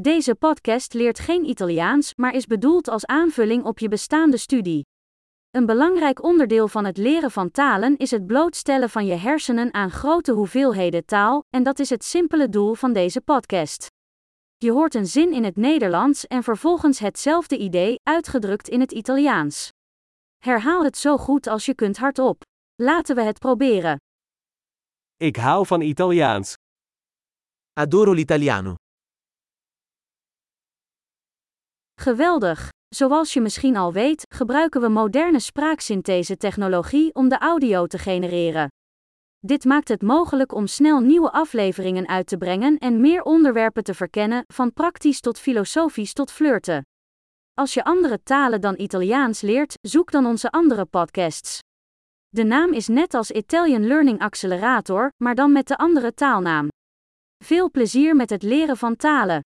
Deze podcast leert geen Italiaans, maar is bedoeld als aanvulling op je bestaande studie. Een belangrijk onderdeel van het leren van talen is het blootstellen van je hersenen aan grote hoeveelheden taal, en dat is het simpele doel van deze podcast. Je hoort een zin in het Nederlands en vervolgens hetzelfde idee, uitgedrukt in het Italiaans. Herhaal het zo goed als je kunt hardop. Laten we het proberen. Ik hou van Italiaans. Adoro l'italiano. Geweldig! Zoals je misschien al weet, gebruiken we moderne spraaksynthese-technologie om de audio te genereren. Dit maakt het mogelijk om snel nieuwe afleveringen uit te brengen en meer onderwerpen te verkennen, van praktisch tot filosofisch tot flirten. Als je andere talen dan Italiaans leert, zoek dan onze andere podcasts. De naam is net als Italian Learning Accelerator, maar dan met de andere taalnaam. Veel plezier met het leren van talen.